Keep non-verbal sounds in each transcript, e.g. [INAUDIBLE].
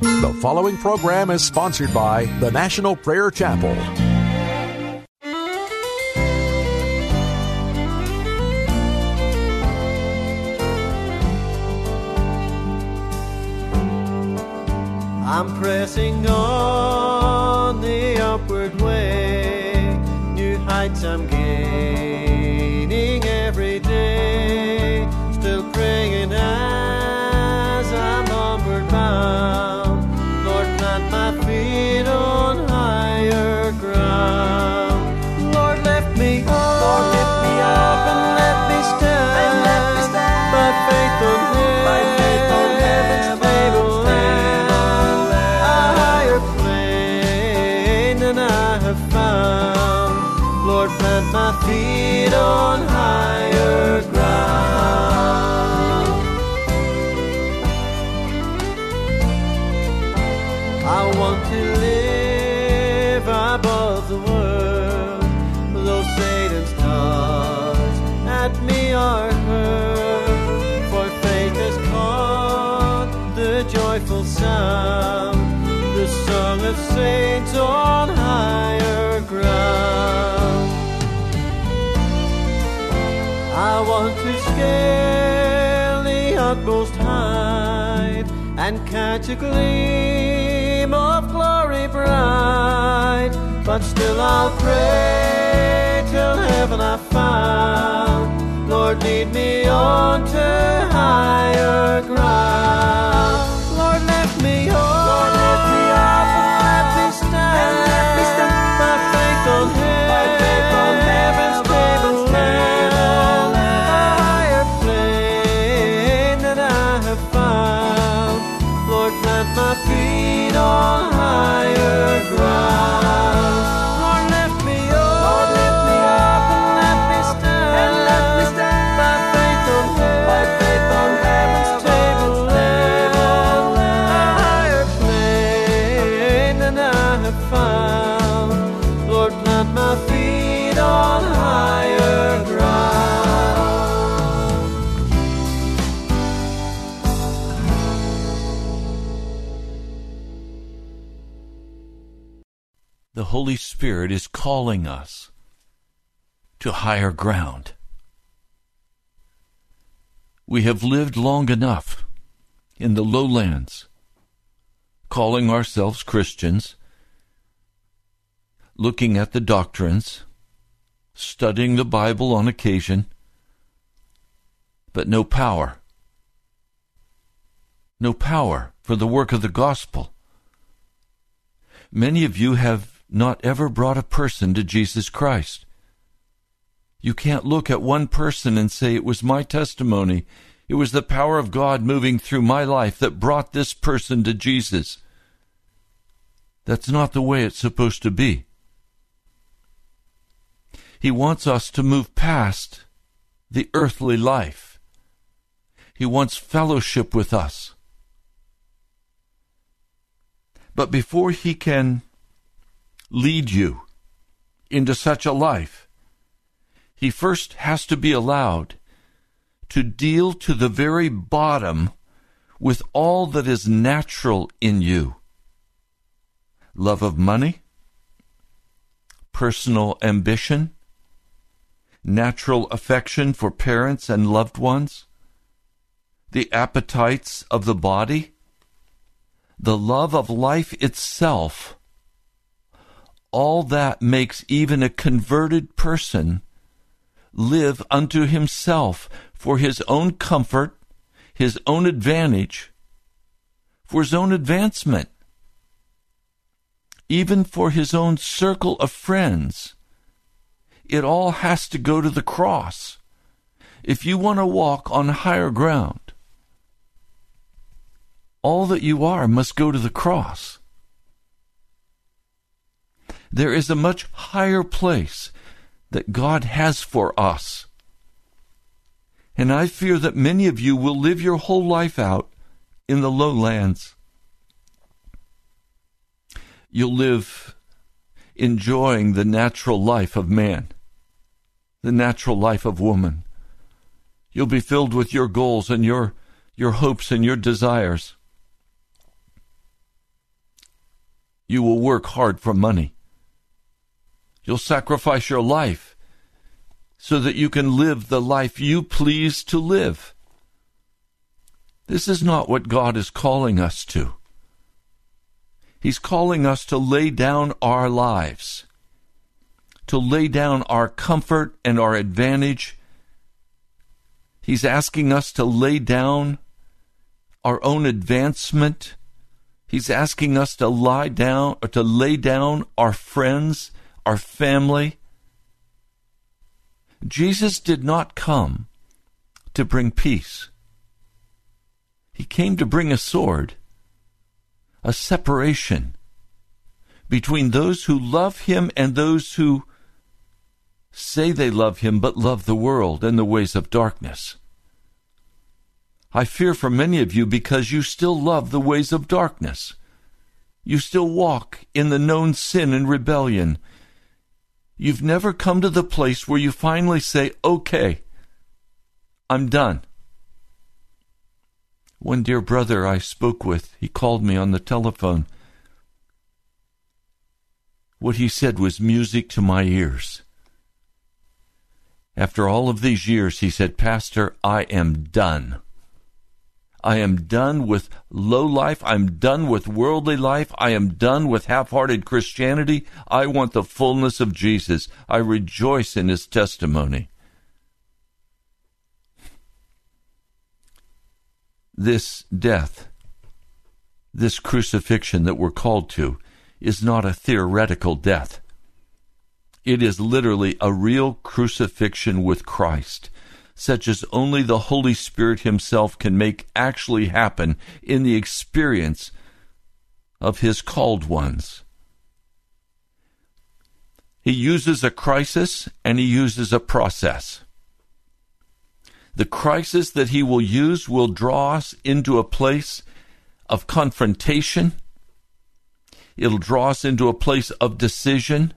The following program is sponsored by the National Prayer Chapel. I'm pressing on and catch a gleam of glory bright. But still I'll pray till heaven I found. Lord, lead me on to higher Spirit is calling us to higher ground. We have lived long enough in the lowlands, calling ourselves Christians, looking at the doctrines, studying the Bible on occasion, but no power. No power for the work of the gospel. Many of you have not ever brought a person to Jesus Christ. You can't look at one person and say, It was my testimony. It was the power of God moving through my life that brought this person to Jesus. That's not the way it's supposed to be. He wants us to move past the earthly life. He wants fellowship with us. But before He can lead you into such a life, He first has to be allowed to deal to the very bottom with all that is natural in you love of money, personal ambition, natural affection for parents and loved ones, the appetites of the body, the love of life itself. All that makes even a converted person live unto himself for his own comfort, his own advantage, for his own advancement, even for his own circle of friends. It all has to go to the cross. If you want to walk on higher ground, all that you are must go to the cross. There is a much higher place that God has for us. And I fear that many of you will live your whole life out in the lowlands. You'll live enjoying the natural life of man, the natural life of woman. You'll be filled with your goals and your, your hopes and your desires. You will work hard for money. You'll sacrifice your life so that you can live the life you please to live. This is not what God is calling us to. He's calling us to lay down our lives, to lay down our comfort and our advantage. He's asking us to lay down our own advancement. He's asking us to lie down or to lay down our friends our family. Jesus did not come to bring peace. He came to bring a sword, a separation between those who love him and those who say they love him but love the world and the ways of darkness. I fear for many of you because you still love the ways of darkness. You still walk in the known sin and rebellion You've never come to the place where you finally say, okay, I'm done. One dear brother I spoke with, he called me on the telephone. What he said was music to my ears. After all of these years, he said, Pastor, I am done. I am done with low life. I'm done with worldly life. I am done with half hearted Christianity. I want the fullness of Jesus. I rejoice in his testimony. This death, this crucifixion that we're called to, is not a theoretical death. It is literally a real crucifixion with Christ such as only the Holy Spirit Himself can make actually happen in the experience of His called ones. He uses a crisis and He uses a process. The crisis that He will use will draw us into a place of confrontation. It'll draw us into a place of decision.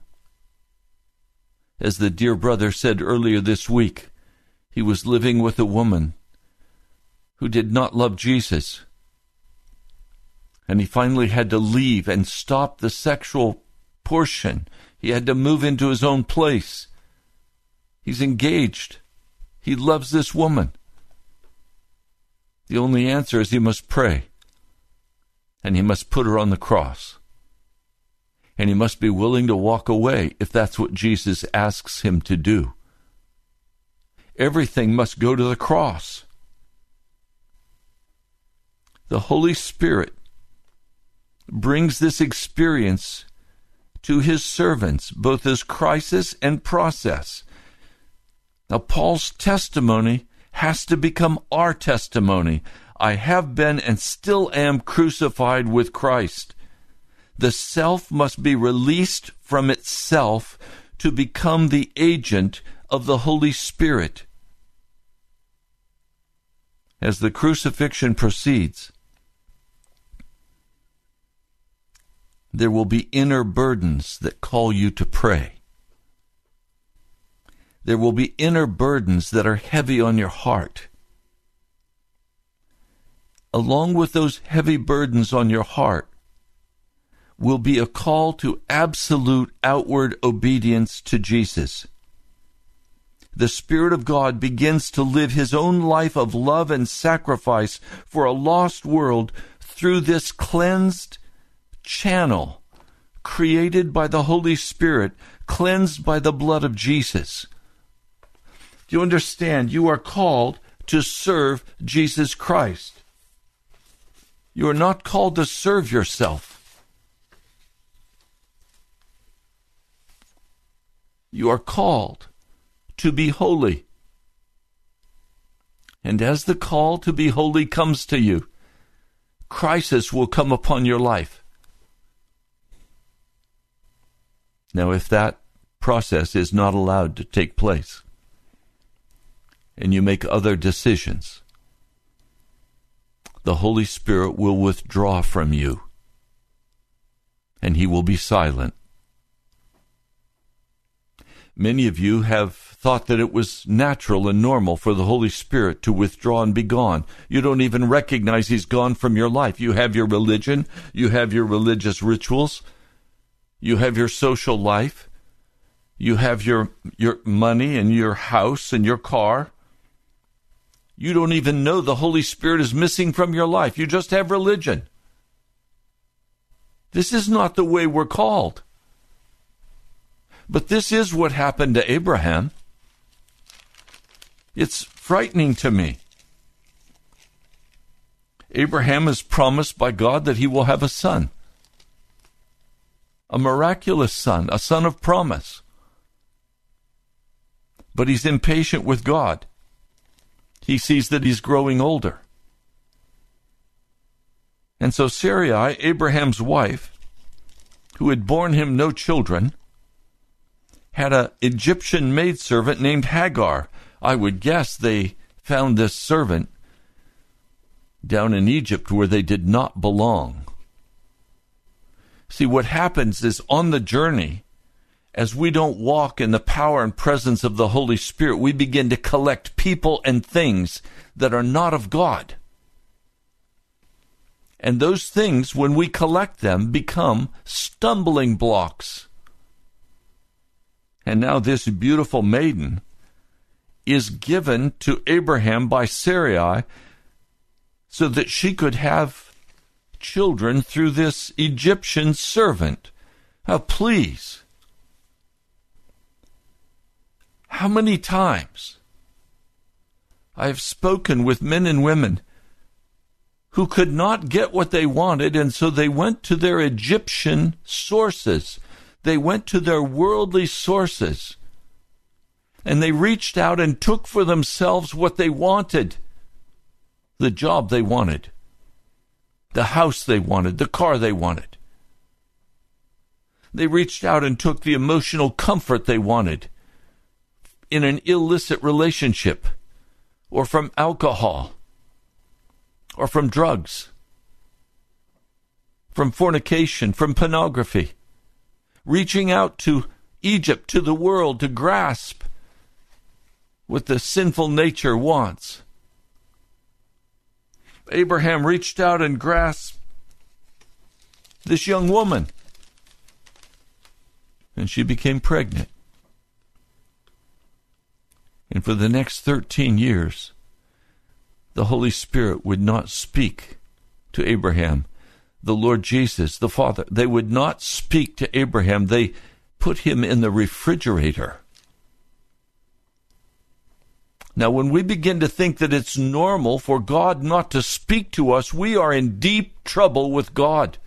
As the dear brother said earlier this week, he was living with a woman who did not love Jesus. And he finally had to leave and stop the sexual portion. He had to move into his own place. He's engaged. He loves this woman. The only answer is he must pray. And he must put her on the cross. And he must be willing to walk away if that's what Jesus asks him to do everything must go to the cross. The Holy Spirit brings this experience to his servants, both as crisis and process. Now, Paul's testimony has to become our testimony. I have been and still am crucified with Christ. The self must be released from itself to become the agent of the Holy Spirit as the crucifixion proceeds, there will be inner burdens that call you to pray. There will be inner burdens that are heavy on your heart. Along with those heavy burdens on your heart will be a call to absolute outward obedience to Jesus the Spirit of God begins to live his own life of love and sacrifice for a lost world through this cleansed channel created by the Holy Spirit, cleansed by the blood of Jesus. Do you understand? You are called to serve Jesus Christ. You are not called to serve yourself. You are called to be holy. And as the call to be holy comes to you, crisis will come upon your life. Now, if that process is not allowed to take place, and you make other decisions, the Holy Spirit will withdraw from you, and he will be silent. Many of you have thought that it was natural and normal for the Holy Spirit to withdraw and be gone. You don't even recognize He's gone from your life. You have your religion, you have your religious rituals, You have your social life. You have your, your money and your house and your car. You don't even know the Holy Spirit is missing from your life. You just have religion. This is not the way we're called. But this is what happened to Abraham. It's frightening to me. Abraham is promised by God that he will have a son, a miraculous son, a son of promise. But he's impatient with God. He sees that he's growing older. And so Sarai, Abraham's wife, who had borne him no children, had an Egyptian maidservant named Hagar. I would guess they found this servant down in Egypt where they did not belong. See, what happens is on the journey, as we don't walk in the power and presence of the Holy Spirit, we begin to collect people and things that are not of God. And those things, when we collect them, become stumbling blocks. And now this beautiful maiden is given to Abraham by Sarai so that she could have children through this Egyptian servant. Now, please, how many times I have spoken with men and women who could not get what they wanted, and so they went to their Egyptian sources. They went to their worldly sources. And they reached out and took for themselves what they wanted the job they wanted, the house they wanted, the car they wanted. They reached out and took the emotional comfort they wanted in an illicit relationship or from alcohol or from drugs, from fornication, from pornography, reaching out to Egypt, to the world, to grasp what the sinful nature wants. Abraham reached out and grasped this young woman, and she became pregnant. And for the next 13 years, the Holy Spirit would not speak to Abraham. The Lord Jesus, the Father, they would not speak to Abraham. They put him in the refrigerator. Now, when we begin to think that it's normal for God not to speak to us, we are in deep trouble with God.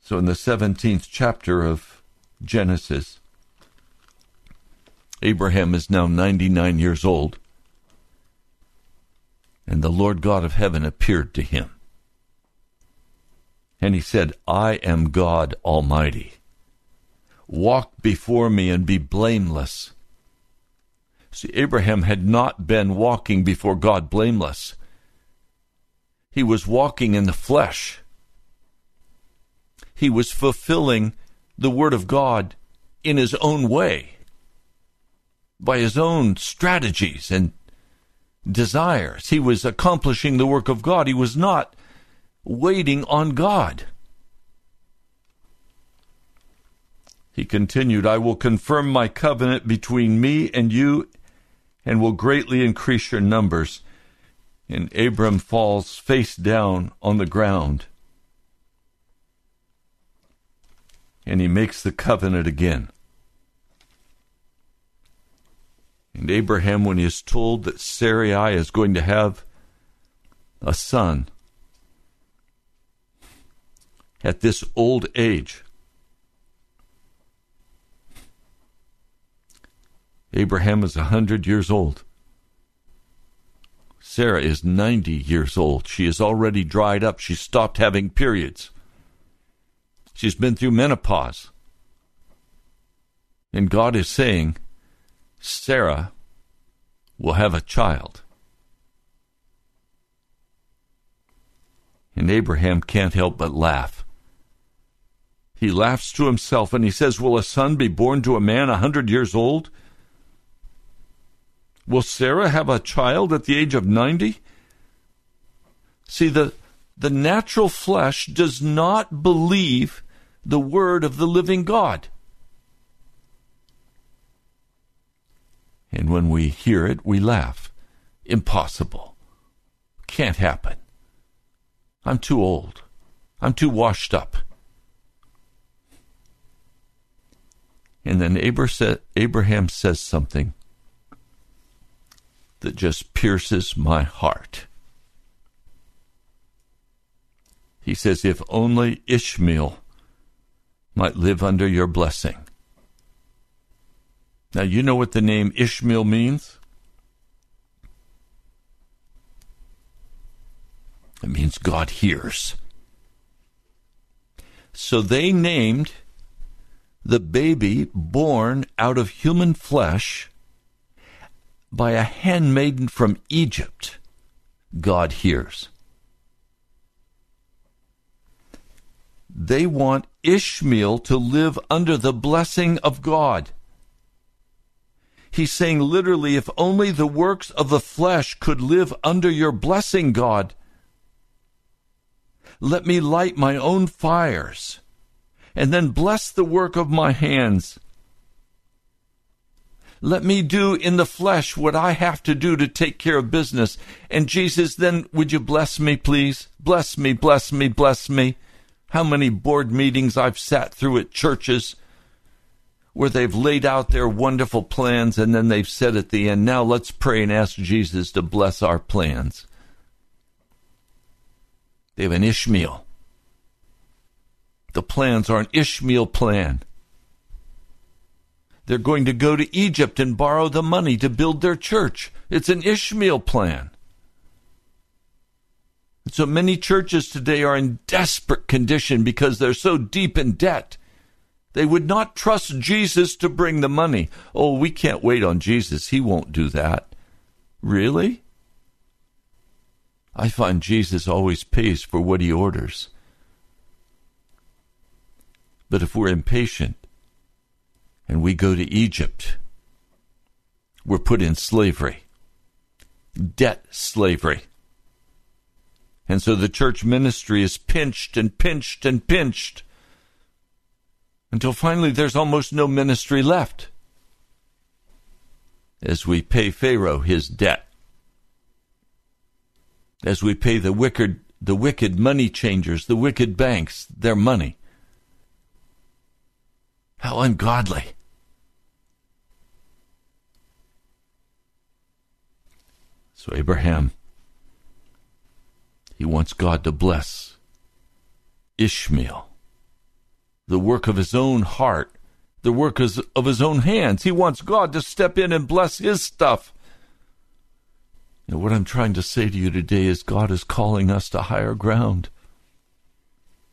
So, in the 17th chapter of Genesis, Abraham is now 99 years old, and the Lord God of heaven appeared to him. And he said, I am God Almighty. Walk before me and be blameless. See, Abraham had not been walking before God blameless. He was walking in the flesh. He was fulfilling the Word of God in his own way by his own strategies and desires. He was accomplishing the work of God. He was not waiting on God. He continued, I will confirm my covenant between me and you and will greatly increase your numbers. And Abram falls face down on the ground. And he makes the covenant again. And Abraham, when he is told that Sarai is going to have a son at this old age, Abraham is a hundred years old. Sarah is 90 years old. She is already dried up. She stopped having periods. She's been through menopause. And God is saying, Sarah will have a child. And Abraham can't help but laugh. He laughs to himself and he says, Will a son be born to a man a hundred years old? Will Sarah have a child at the age of ninety? See, the, the natural flesh does not believe the word of the living God. And when we hear it, we laugh. Impossible. Can't happen. I'm too old. I'm too washed up. And then Abraham says something that just pierces my heart. He says, If only Ishmael might live under your blessing. Now, you know what the name Ishmael means? It means God hears. So they named the baby born out of human flesh by a handmaiden from Egypt. God hears. They want Ishmael to live under the blessing of God. He's saying literally, if only the works of the flesh could live under your blessing, God. Let me light my own fires and then bless the work of my hands. Let me do in the flesh what I have to do to take care of business. And Jesus, then would you bless me, please? Bless me, bless me, bless me. How many board meetings I've sat through at churches where they've laid out their wonderful plans and then they've said at the end, now let's pray and ask Jesus to bless our plans. They have an Ishmael. The plans are an Ishmael plan. They're going to go to Egypt and borrow the money to build their church. It's an Ishmael plan. So many churches today are in desperate condition because they're so deep in debt. They would not trust Jesus to bring the money. Oh, we can't wait on Jesus. He won't do that. Really? I find Jesus always pays for what he orders. But if we're impatient and we go to Egypt, we're put in slavery, debt slavery. And so the church ministry is pinched and pinched and pinched until finally there's almost no ministry left as we pay Pharaoh his debt, as we pay the wicked, the wicked money changers, the wicked banks, their money. How ungodly. So Abraham he wants God to bless Ishmael, the work of his own heart, the work of his own hands. He wants God to step in and bless his stuff. And what I'm trying to say to you today is God is calling us to higher ground.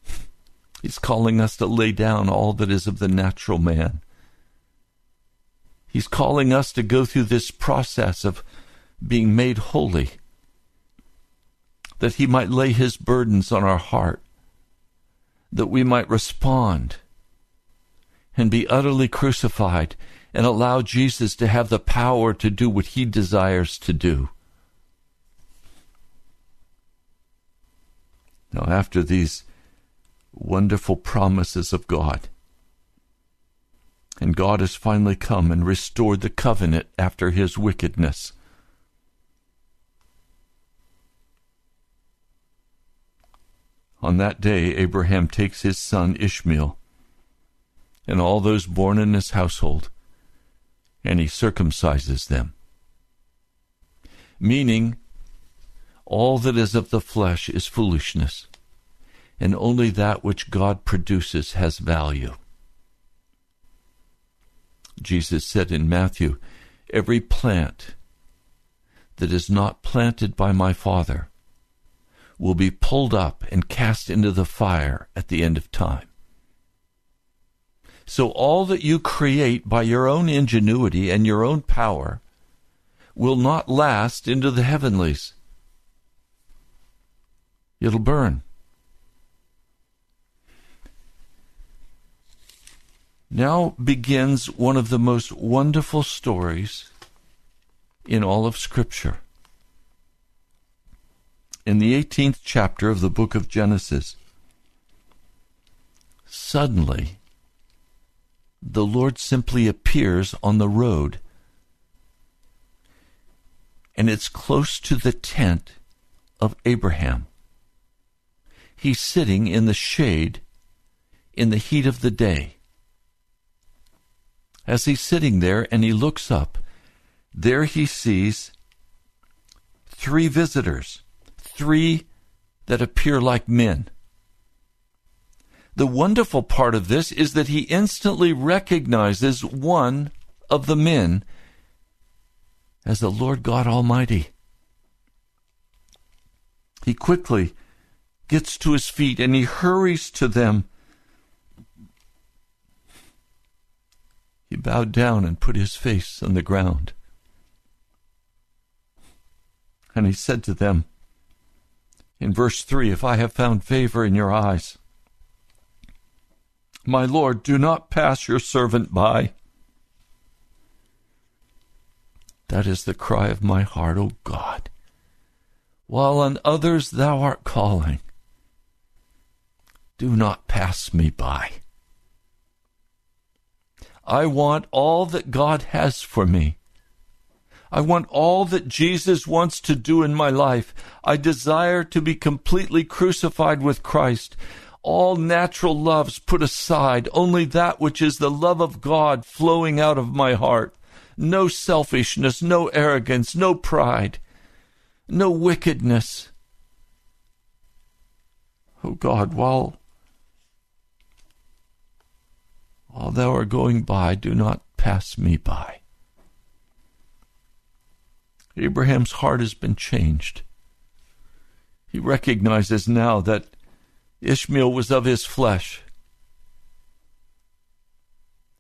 [LAUGHS] He's calling us to lay down all that is of the natural man. He's calling us to go through this process of being made holy that He might lay His burdens on our heart, that we might respond and be utterly crucified and allow Jesus to have the power to do what He desires to do. Now, after these wonderful promises of God, and God has finally come and restored the covenant after his wickedness. On that day, Abraham takes his son Ishmael and all those born in his household, and he circumcises them. Meaning, all that is of the flesh is foolishness, and only that which God produces has value. Jesus said in Matthew, Every plant that is not planted by my Father will be pulled up and cast into the fire at the end of time. So all that you create by your own ingenuity and your own power will not last into the heavenlies. It'll burn. Now begins one of the most wonderful stories in all of Scripture. In the 18th chapter of the book of Genesis, suddenly the Lord simply appears on the road. And it's close to the tent of Abraham. He's sitting in the shade in the heat of the day. As he's sitting there and he looks up, there he sees three visitors, three that appear like men. The wonderful part of this is that he instantly recognizes one of the men as the Lord God Almighty. He quickly gets to his feet and he hurries to them. He bowed down and put his face on the ground. And he said to them in verse 3 If I have found favor in your eyes, my Lord, do not pass your servant by. That is the cry of my heart, O God. While on others thou art calling, do not pass me by. I want all that God has for me. I want all that Jesus wants to do in my life. I desire to be completely crucified with Christ all natural loves put aside, only that which is the love of God flowing out of my heart. No selfishness, no arrogance, no pride, no wickedness. Oh God, while while thou art going by, do not pass me by. Abraham's heart has been changed. He recognizes now that Ishmael was of his flesh.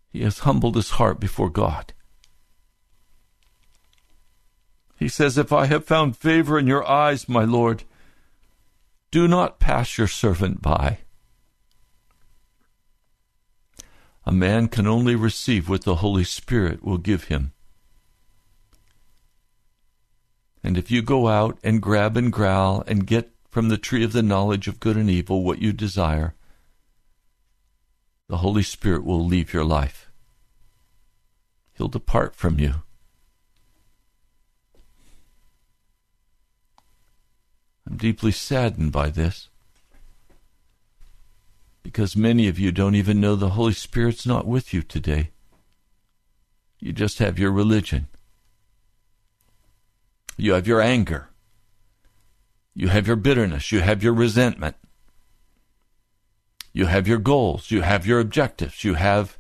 He has humbled his heart before God. He says, If I have found favor in your eyes, my Lord, do not pass your servant by. A man can only receive what the Holy Spirit will give him. And if you go out and grab and growl and get from the tree of the knowledge of good and evil what you desire, the Holy Spirit will leave your life. He'll depart from you. I'm deeply saddened by this because many of you don't even know the Holy Spirit's not with you today. You just have your religion. You have your anger. You have your bitterness. You have your resentment. You have your goals. You have your objectives. You have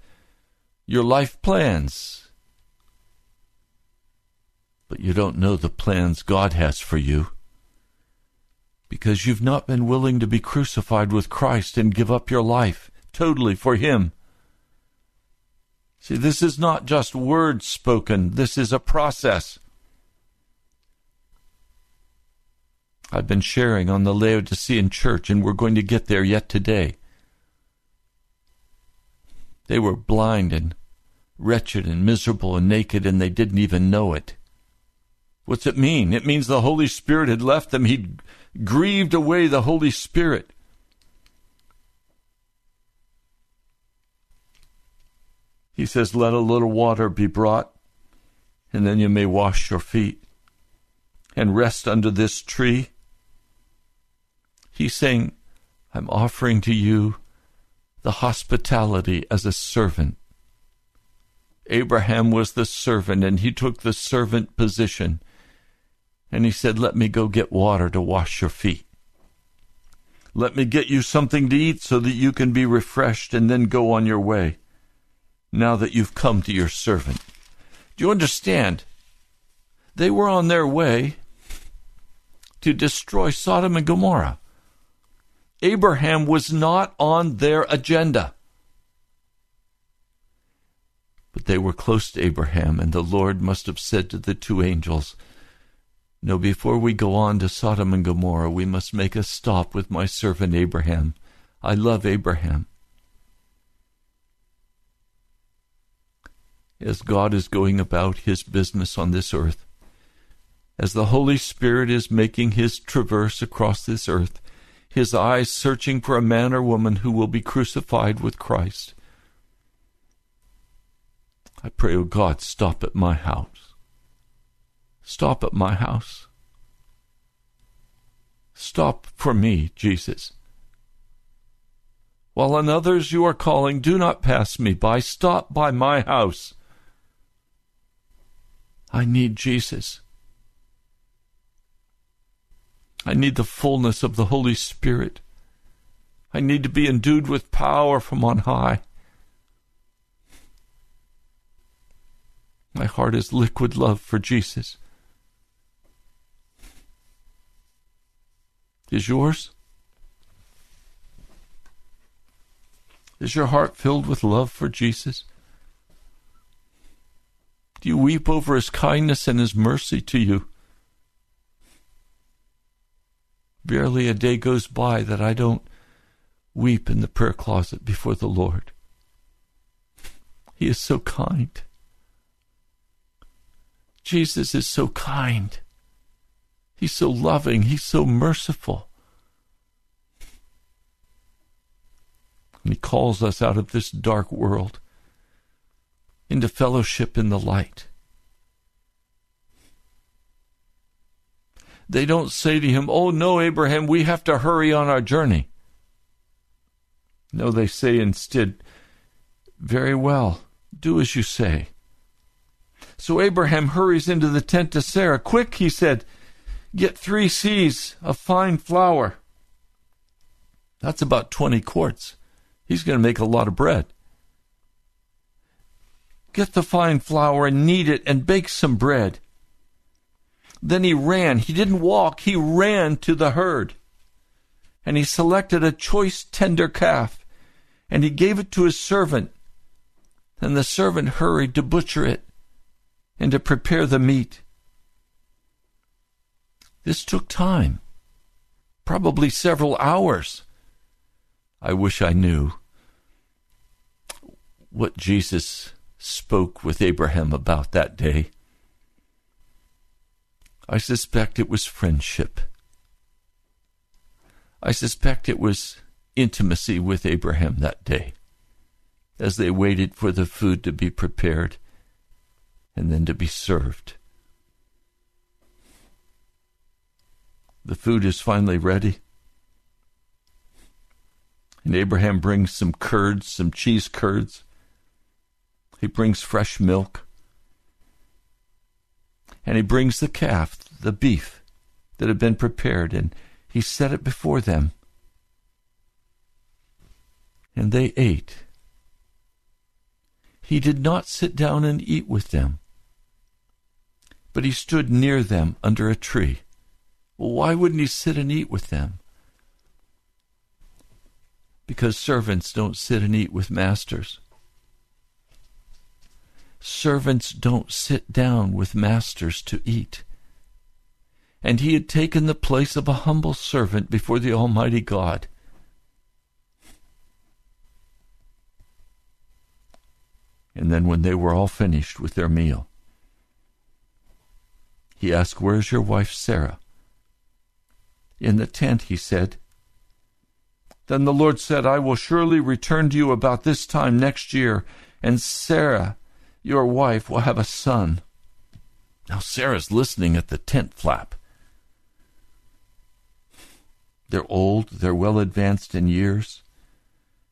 your life plans. But you don't know the plans God has for you because you've not been willing to be crucified with Christ and give up your life totally for Him. See, this is not just words spoken, this is a process. I've been sharing on the Laodicean church, and we're going to get there yet today. They were blind and wretched and miserable and naked, and they didn't even know it. What's it mean? It means the Holy Spirit had left them. He'd grieved away the Holy Spirit. He says, Let a little water be brought, and then you may wash your feet and rest under this tree He's saying, I'm offering to you the hospitality as a servant. Abraham was the servant, and he took the servant position. And he said, Let me go get water to wash your feet. Let me get you something to eat so that you can be refreshed and then go on your way, now that you've come to your servant. Do you understand? They were on their way to destroy Sodom and Gomorrah. Abraham was not on their agenda. But they were close to Abraham, and the Lord must have said to the two angels, No, before we go on to Sodom and Gomorrah, we must make a stop with my servant Abraham. I love Abraham. As God is going about his business on this earth, as the Holy Spirit is making his traverse across this earth, his eyes searching for a man or woman who will be crucified with Christ. I pray, oh God, stop at my house. Stop at my house. Stop for me, Jesus. While on others you are calling, do not pass me by. Stop by my house. I need Jesus. I need the fullness of the Holy Spirit. I need to be endued with power from on high. My heart is liquid love for Jesus. Is yours? Is your heart filled with love for Jesus? Do you weep over his kindness and his mercy to you? Barely a day goes by that I don't weep in the prayer closet before the Lord. He is so kind. Jesus is so kind. He's so loving. He's so merciful. And he calls us out of this dark world into fellowship in the light. They don't say to him, Oh, no, Abraham, we have to hurry on our journey. No, they say instead, Very well, do as you say. So Abraham hurries into the tent to Sarah. Quick, he said, get three seahs of fine flour. That's about 20 quarts. He's going to make a lot of bread. Get the fine flour and knead it and bake some bread. Then he ran. He didn't walk, he ran to the herd. And he selected a choice tender calf, and he gave it to his servant. And the servant hurried to butcher it and to prepare the meat. This took time, probably several hours. I wish I knew what Jesus spoke with Abraham about that day. I suspect it was friendship. I suspect it was intimacy with Abraham that day as they waited for the food to be prepared and then to be served. The food is finally ready. And Abraham brings some curds, some cheese curds. He brings fresh milk. And he brings the calf, the beef that had been prepared, and he set it before them. And they ate. He did not sit down and eat with them, but he stood near them under a tree. Well, why wouldn't he sit and eat with them? Because servants don't sit and eat with masters. Servants don't sit down with masters to eat. And he had taken the place of a humble servant before the Almighty God. And then, when they were all finished with their meal, he asked, Where's your wife Sarah? In the tent, he said. Then the Lord said, I will surely return to you about this time next year, and Sarah your wife will have a son. Now Sarah's listening at the tent flap. They're old, they're well advanced in years.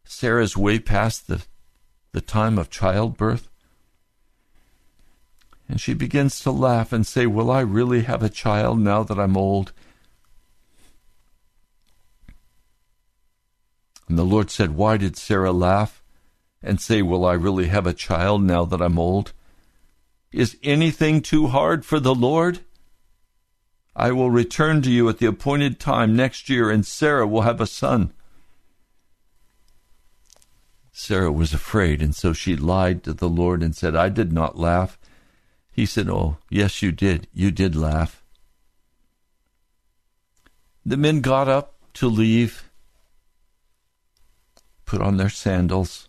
Sarah's way past the, the time of childbirth. And she begins to laugh and say, Will I really have a child now that I'm old? And the Lord said, Why did Sarah laugh? And say, Will I really have a child now that I'm old? Is anything too hard for the Lord? I will return to you at the appointed time next year, and Sarah will have a son. Sarah was afraid, and so she lied to the Lord and said, I did not laugh. He said, Oh, yes, you did. You did laugh. The men got up to leave, put on their sandals,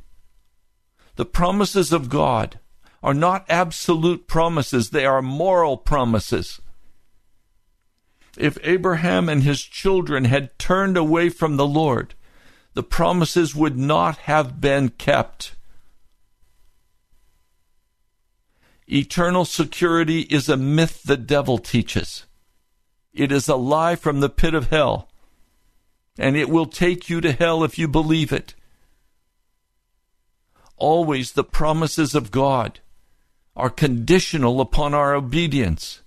The promises of God are not absolute promises, they are moral promises. If Abraham and his children had turned away from the Lord, the promises would not have been kept. Eternal security is a myth the devil teaches. It is a lie from the pit of hell, and it will take you to hell if you believe it. Always the promises of God are conditional upon our obedience.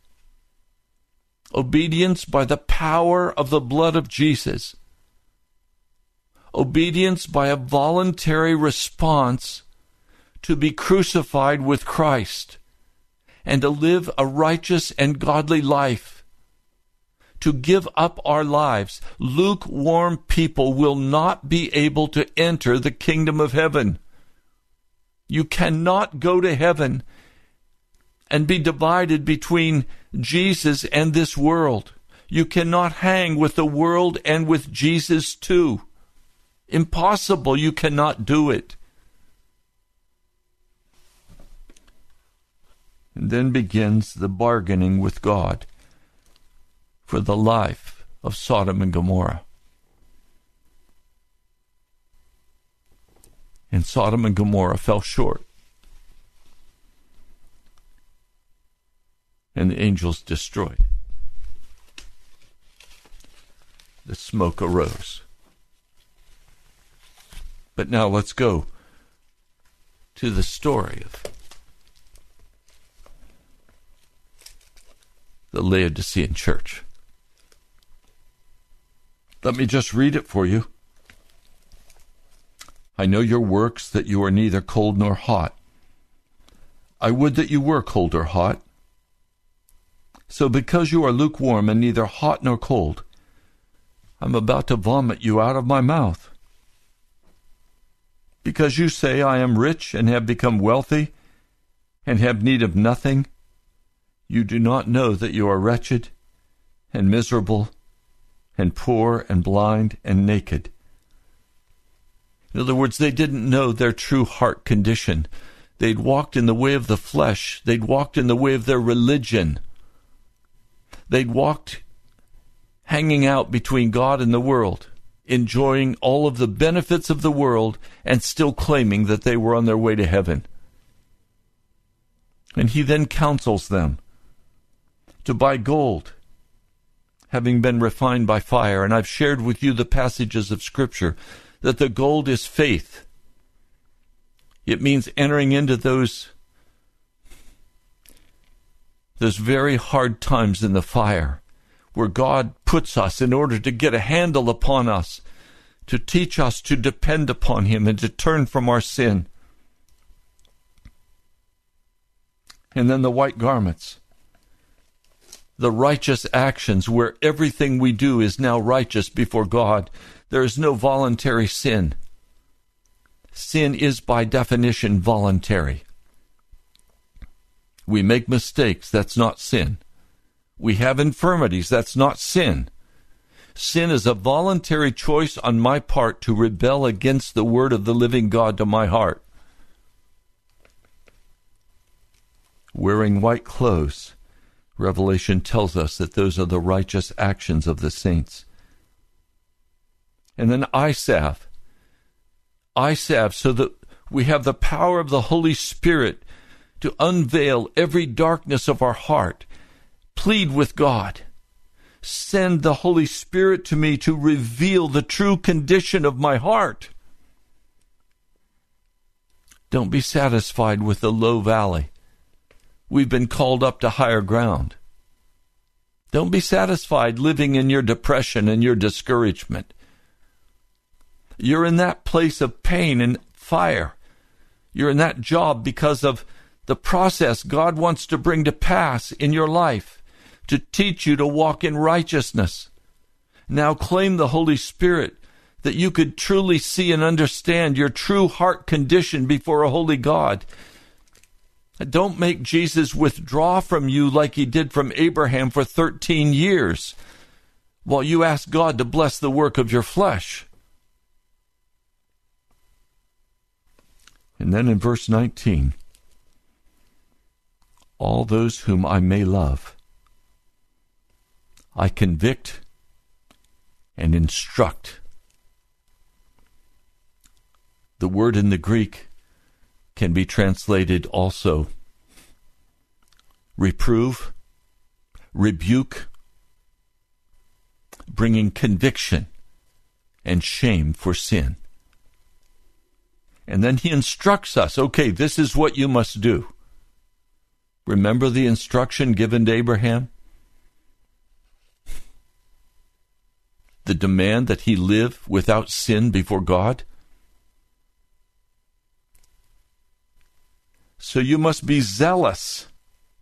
Obedience by the power of the blood of Jesus. Obedience by a voluntary response to be crucified with Christ and to live a righteous and godly life. To give up our lives. Lukewarm people will not be able to enter the kingdom of heaven. You cannot go to heaven and be divided between Jesus and this world. You cannot hang with the world and with Jesus too. Impossible. You cannot do it. And then begins the bargaining with God for the life of Sodom and Gomorrah. And Sodom and Gomorrah fell short. and the angels destroyed it. The smoke arose. But now let's go to the story of the Laodicean church. Let me just read it for you. I know your works, that you are neither cold nor hot. I would that you were cold or hot. So because you are lukewarm and neither hot nor cold, I'm about to vomit you out of my mouth. Because you say, I am rich and have become wealthy and have need of nothing, you do not know that you are wretched and miserable and poor and blind and naked. In other words, they didn't know their true heart condition. They'd walked in the way of the flesh, they'd walked in the way of their religion. They'd walked hanging out between God and the world, enjoying all of the benefits of the world and still claiming that they were on their way to heaven. And he then counsels them to buy gold, having been refined by fire. And I've shared with you the passages of Scripture that the gold is faith. It means entering into those those very hard times in the fire where God puts us in order to get a handle upon us, to teach us to depend upon Him and to turn from our sin. And then the white garments, the righteous actions where everything we do is now righteous before God. There is no voluntary sin. Sin is by definition voluntary. We make mistakes. That's not sin. We have infirmities. That's not sin. Sin is a voluntary choice on my part to rebel against the word of the living God to my heart. Wearing white clothes, Revelation tells us that those are the righteous actions of the saints. And then. Eye salve so that we have the power of the Holy Spirit to unveil every darkness of our heart. Plead with God. Send the Holy Spirit to me to reveal the true condition of my heart. Don't be satisfied with the low valley. We've been called up to higher ground. Don't be satisfied living in your depression and your discouragement. You're in that place of pain and fire. You're in that job because of the process God wants to bring to pass in your life to teach you to walk in righteousness. Now claim the Holy Spirit that you could truly see and understand your true heart condition before a holy God. Don't make Jesus withdraw from you like he did from Abraham for 13 years while you ask God to bless the work of your flesh. And then in verse 19, all those whom I may love, I convict and instruct. The word in the Greek can be translated also reprove, rebuke, bringing conviction and shame for sin. And then he instructs us okay, this is what you must do. Remember the instruction given to Abraham? The demand that he live without sin before God? So you must be zealous.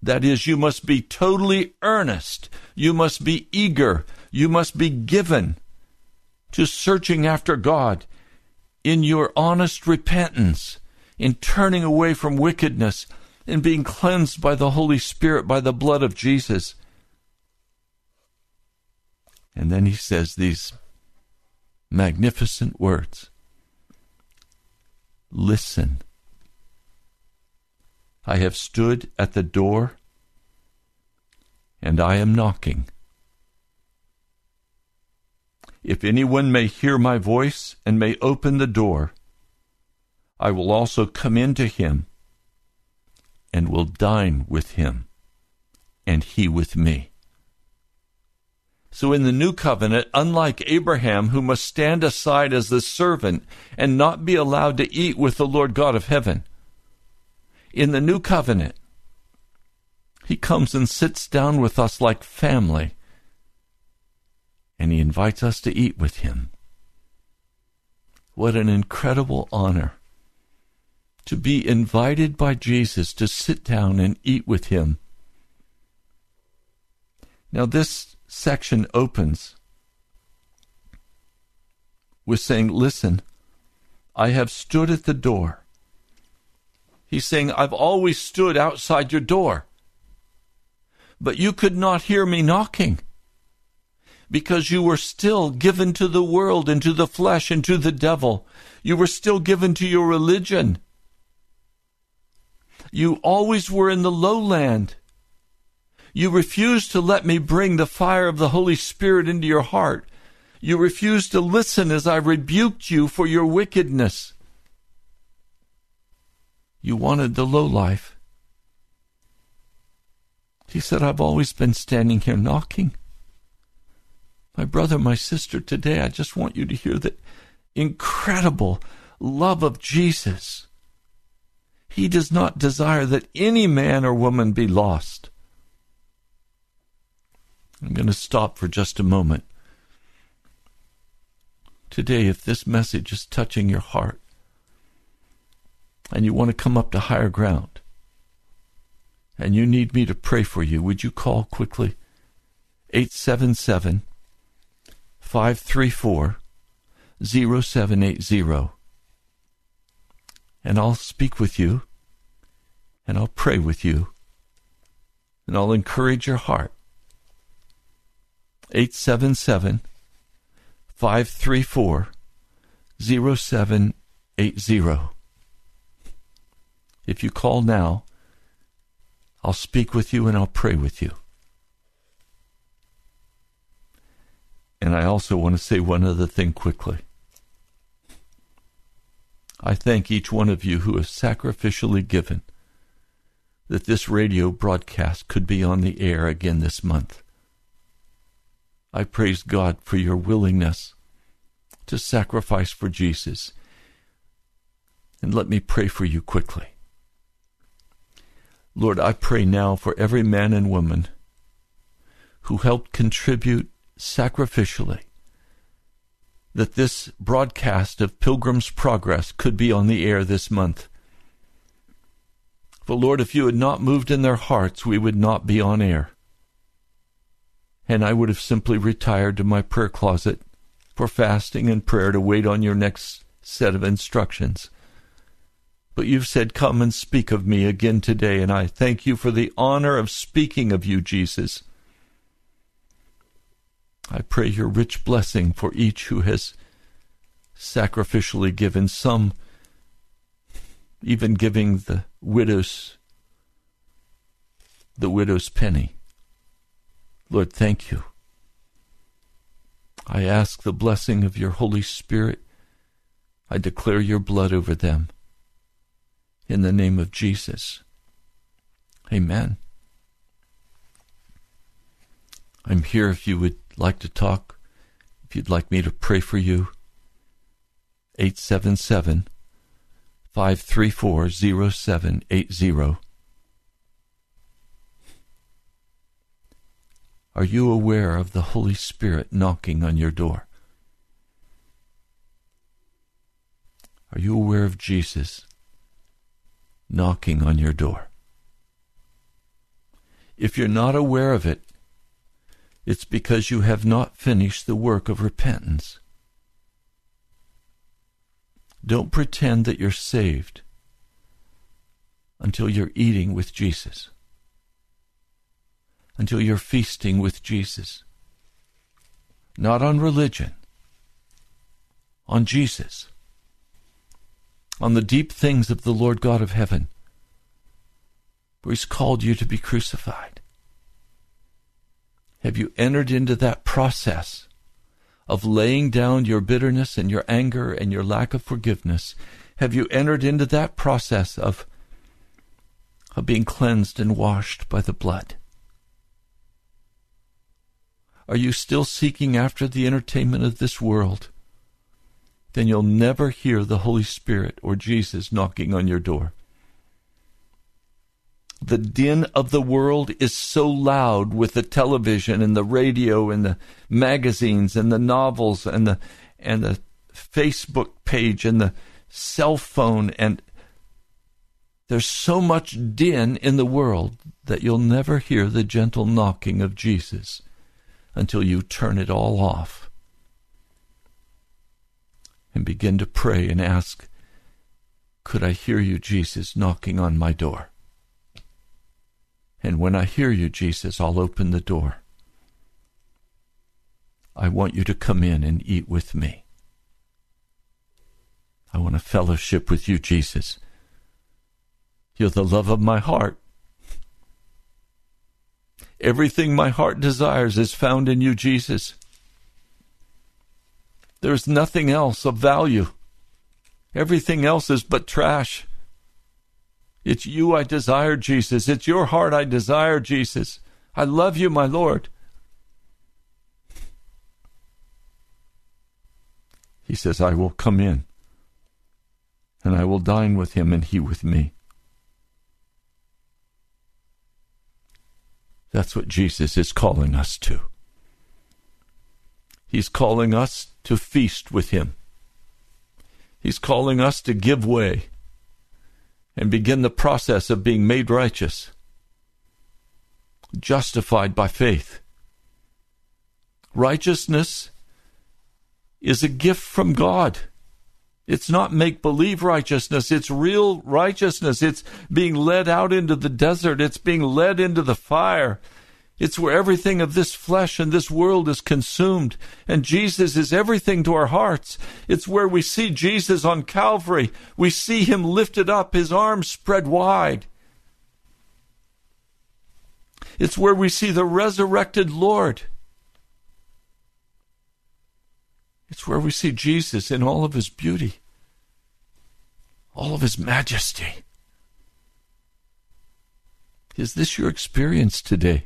That is, you must be totally earnest. You must be eager. You must be given to searching after God in your honest repentance, in turning away from wickedness, in being cleansed by the Holy Spirit, by the blood of Jesus. And then he says these magnificent words Listen. I have stood at the door and I am knocking. If anyone may hear my voice and may open the door, I will also come into him and will dine with him, and he with me. So in the new covenant, unlike Abraham, who must stand aside as the servant and not be allowed to eat with the Lord God of heaven, in the new covenant, he comes and sits down with us like family and he invites us to eat with him. What an incredible honor to be invited by Jesus to sit down and eat with him. Now, this section opens with saying, Listen, I have stood at the door. He's saying, I've always stood outside your door, but you could not hear me knocking because you were still given to the world and to the flesh and to the devil. You were still given to your religion. You always were in the lowland. You refused to let me bring the fire of the Holy Spirit into your heart. You refused to listen as I rebuked you for your wickedness. You wanted the low life. He said, I've always been standing here knocking. My brother, my sister, today I just want you to hear the incredible love of Jesus. He does not desire that any man or woman be lost. I'm going to stop for just a moment. Today, if this message is touching your heart and you want to come up to higher ground and you need me to pray for you, would you call quickly? 877 534 0780. And I'll speak with you, and I'll pray with you, and I'll encourage your heart. 877 534 0780. If you call now, I'll speak with you and I'll pray with you. And I also want to say one other thing quickly. I thank each one of you who has sacrificially given that this radio broadcast could be on the air again this month. I praise God for your willingness to sacrifice for Jesus. And let me pray for you quickly. Lord, I pray now for every man and woman who helped contribute sacrificially that this broadcast of Pilgrim's Progress could be on the air this month. But Lord, if you had not moved in their hearts, we would not be on air. And I would have simply retired to my prayer closet for fasting and prayer to wait on your next set of instructions. But you've said, Come and speak of me again today, and I thank you for the honor of speaking of you, Jesus. I pray your rich blessing for each who has sacrificially given, some even giving the widow's the widow's penny. Lord, thank you. I ask the blessing of your Holy Spirit. I declare your blood over them. In the name of Jesus. Amen. I'm here if you would like to talk, if you'd like me to pray for you. 877 534 0780. Are you aware of the Holy Spirit knocking on your door? Are you aware of Jesus knocking on your door? If you're not aware of it, it's because you have not finished the work of repentance. Don't pretend that you're saved until you're eating with Jesus until you're feasting with Jesus. Not on religion, on Jesus, on the deep things of the Lord God of heaven, where He's called you to be crucified. Have you entered into that process of laying down your bitterness and your anger and your lack of forgiveness? Have you entered into that process of, of being cleansed and washed by the blood? Are you still seeking after the entertainment of this world? Then you'll never hear the Holy Spirit or Jesus knocking on your door. The din of the world is so loud with the television and the radio and the magazines and the novels and the and the Facebook page and the cell phone and there's so much din in the world that you'll never hear the gentle knocking of Jesus until you turn it all off and begin to pray and ask, Could I hear you, Jesus, knocking on my door? And when I hear you, Jesus, I'll open the door. I want you to come in and eat with me. I want to fellowship with you, Jesus. You're the love of my heart. Everything my heart desires is found in you, Jesus. There's nothing else of value. Everything else is but trash. It's you I desire, Jesus. It's your heart I desire, Jesus. I love you, my Lord. He says, I will come in and I will dine with him and he with me. That's what Jesus is calling us to. He's calling us to feast with Him. He's calling us to give way and begin the process of being made righteous, justified by faith. Righteousness is a gift from God. It's not make believe righteousness. It's real righteousness. It's being led out into the desert. It's being led into the fire. It's where everything of this flesh and this world is consumed. And Jesus is everything to our hearts. It's where we see Jesus on Calvary. We see him lifted up, his arms spread wide. It's where we see the resurrected Lord. It's where we see Jesus in all of his beauty, all of his majesty. Is this your experience today?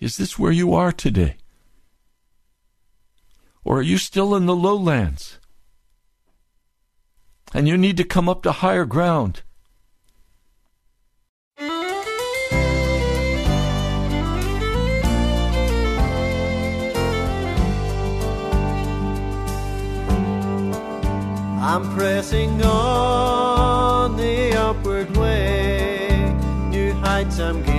Is this where you are today? Or are you still in the lowlands? And you need to come up to higher ground. I'm pressing on the upward way. New heights I'm gaining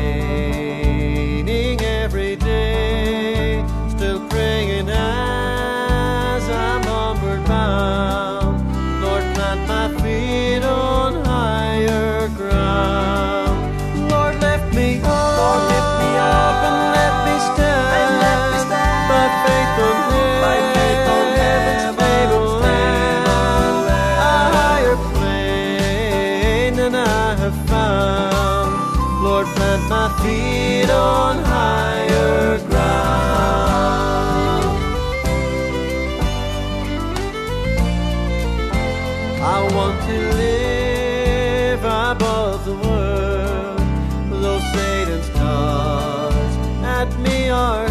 me heard.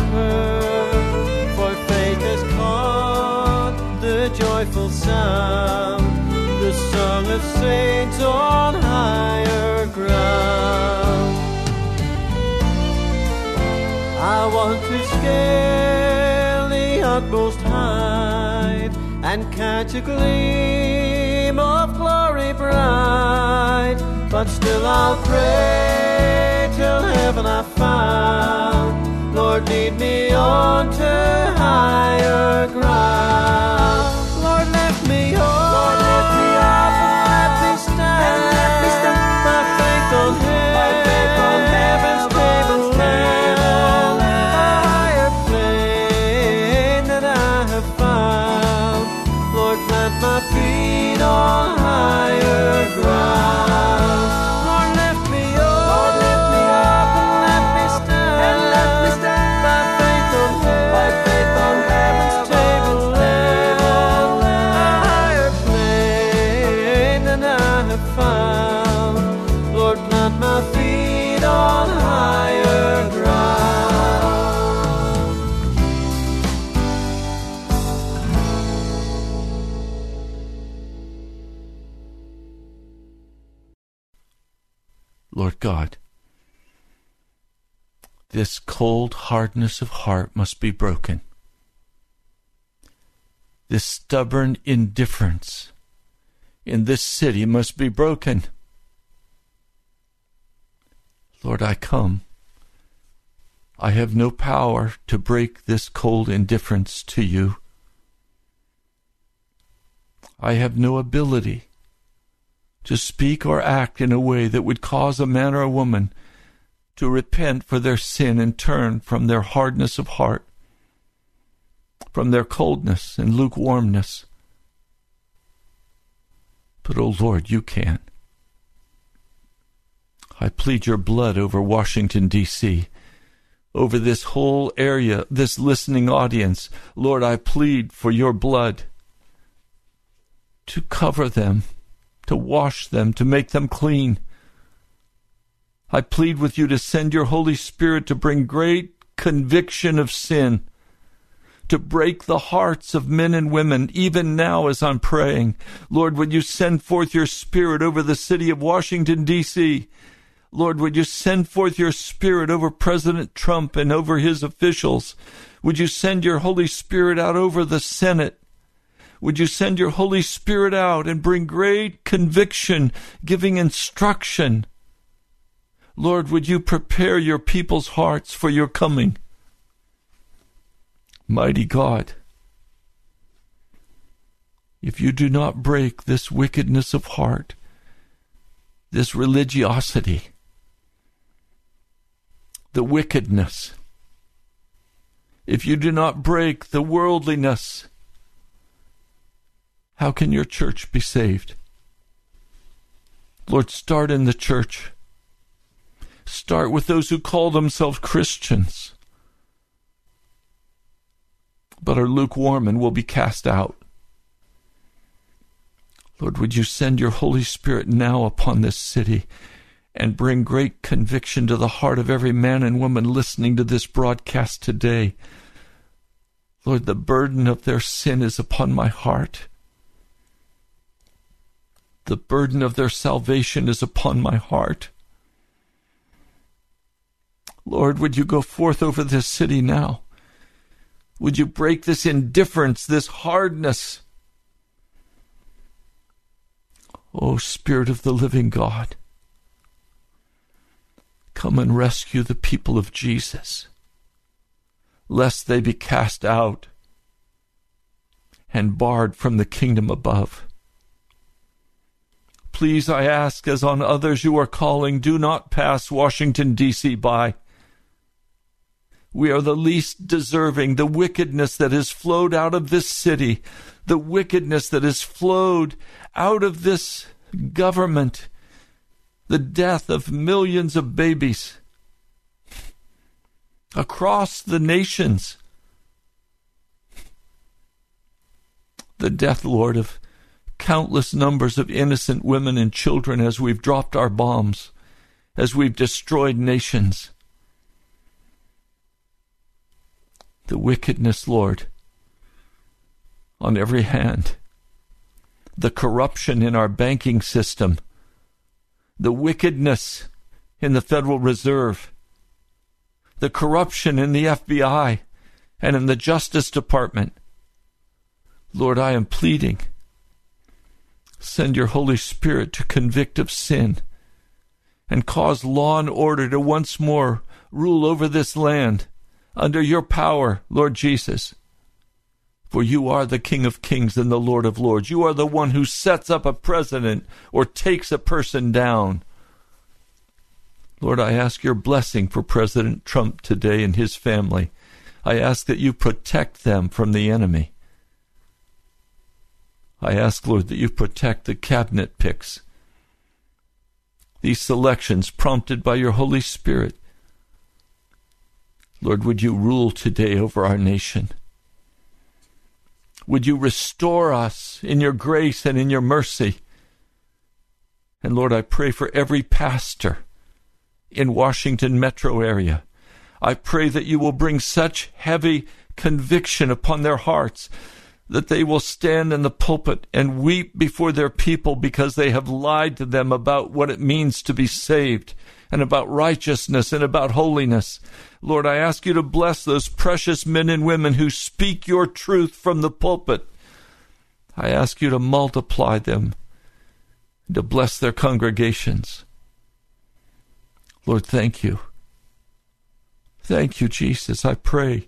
For faith has caught the joyful sound, the song of saints on higher ground. I want to scale the utmost height and catch a gleam of glory bright. But still I'll pray till heaven I found. Lord, lead me on to higher ground. Lord, lift me up. Lord, lift me up and let me stand. and let me stand by faith on by faith on heaven's heaven's tableland. tableland. A higher plane that I have found. Lord, plant my feet on higher ground. Cold hardness of heart must be broken. This stubborn indifference in this city must be broken. Lord, I come. I have no power to break this cold indifference to you. I have no ability to speak or act in a way that would cause a man or a woman to repent for their sin and turn from their hardness of heart, from their coldness and lukewarmness. But, O Lord, you can. I plead your blood over Washington, D.C., over this whole area, this listening audience. Lord, I plead for your blood to cover them to wash them, to make them clean. I plead with you to send your Holy Spirit to bring great conviction of sin, to break the hearts of men and women, even now as I'm praying. Lord, would you send forth your Spirit over the city of Washington, D.C.? Lord, would you send forth your Spirit over President Trump and over his officials? Would you send your Holy Spirit out over the Senate? Would you send your Holy Spirit out and bring great conviction, giving instruction? Lord, would you prepare your people's hearts for your coming? Mighty God, if you do not break this wickedness of heart, this religiosity, the wickedness, if you do not break the worldliness, how can your church be saved? Lord, start in the church. Start with those who call themselves Christians, but are lukewarm and will be cast out. Lord, would you send your Holy Spirit now upon this city and bring great conviction to the heart of every man and woman listening to this broadcast today? Lord, the burden of their sin is upon my heart. The burden of their salvation is upon my heart. Lord, would you go forth over this city now? Would you break this indifference, this hardness? O Spirit of the living God, come and rescue the people of Jesus, lest they be cast out and barred from the kingdom above. Please, I ask, as on others you are calling, do not pass Washington, D.C. by. We are the least deserving. The wickedness that has flowed out of this city, the wickedness that has flowed out of this government, the death of millions of babies across the nations, the death, Lord, of countless numbers of innocent women and children as we've dropped our bombs, as we've destroyed nations. The wickedness, Lord, on every hand, the corruption in our banking system, the wickedness in the Federal Reserve, the corruption in the FBI and in the Justice Department. Lord, I am pleading. Send your Holy Spirit to convict of sin and cause law and order to once more rule over this land under your power, Lord Jesus. For you are the King of Kings and the Lord of Lords. You are the one who sets up a president or takes a person down. Lord, I ask your blessing for President Trump today and his family. I ask that you protect them from the enemy. I ask, Lord, that you protect the cabinet picks. These selections prompted by your Holy Spirit. Lord, would you rule today over our nation? Would you restore us in your grace and in your mercy? And Lord, I pray for every pastor in Washington metro area. I pray that you will bring such heavy conviction upon their hearts that they will stand in the pulpit and weep before their people because they have lied to them about what it means to be saved and about righteousness and about holiness. Lord, I ask you to bless those precious men and women who speak your truth from the pulpit. I ask you to multiply them, and to bless their congregations. Lord, thank you. Thank you, Jesus. I pray,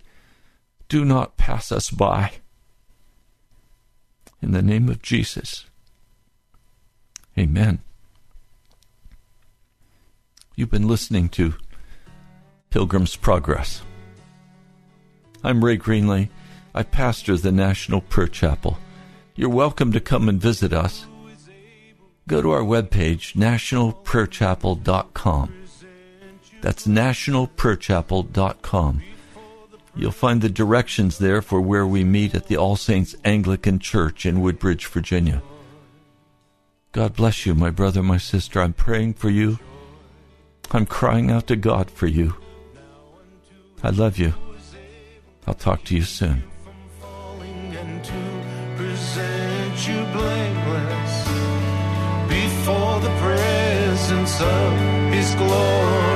do not pass us by in the name of Jesus. Amen. You've been listening to Pilgrim's Progress. I'm Ray Greenley. I pastor the National Prayer Chapel. You're welcome to come and visit us. Go to our webpage, nationalprayerchapel.com. That's nationalprayerchapel.com. You'll find the directions there for where we meet at the All Saints Anglican Church in Woodbridge, Virginia. God bless you, my brother, my sister. I'm praying for you. I'm crying out to God for you. I love you. I'll talk to you soon. before the presence of His glory.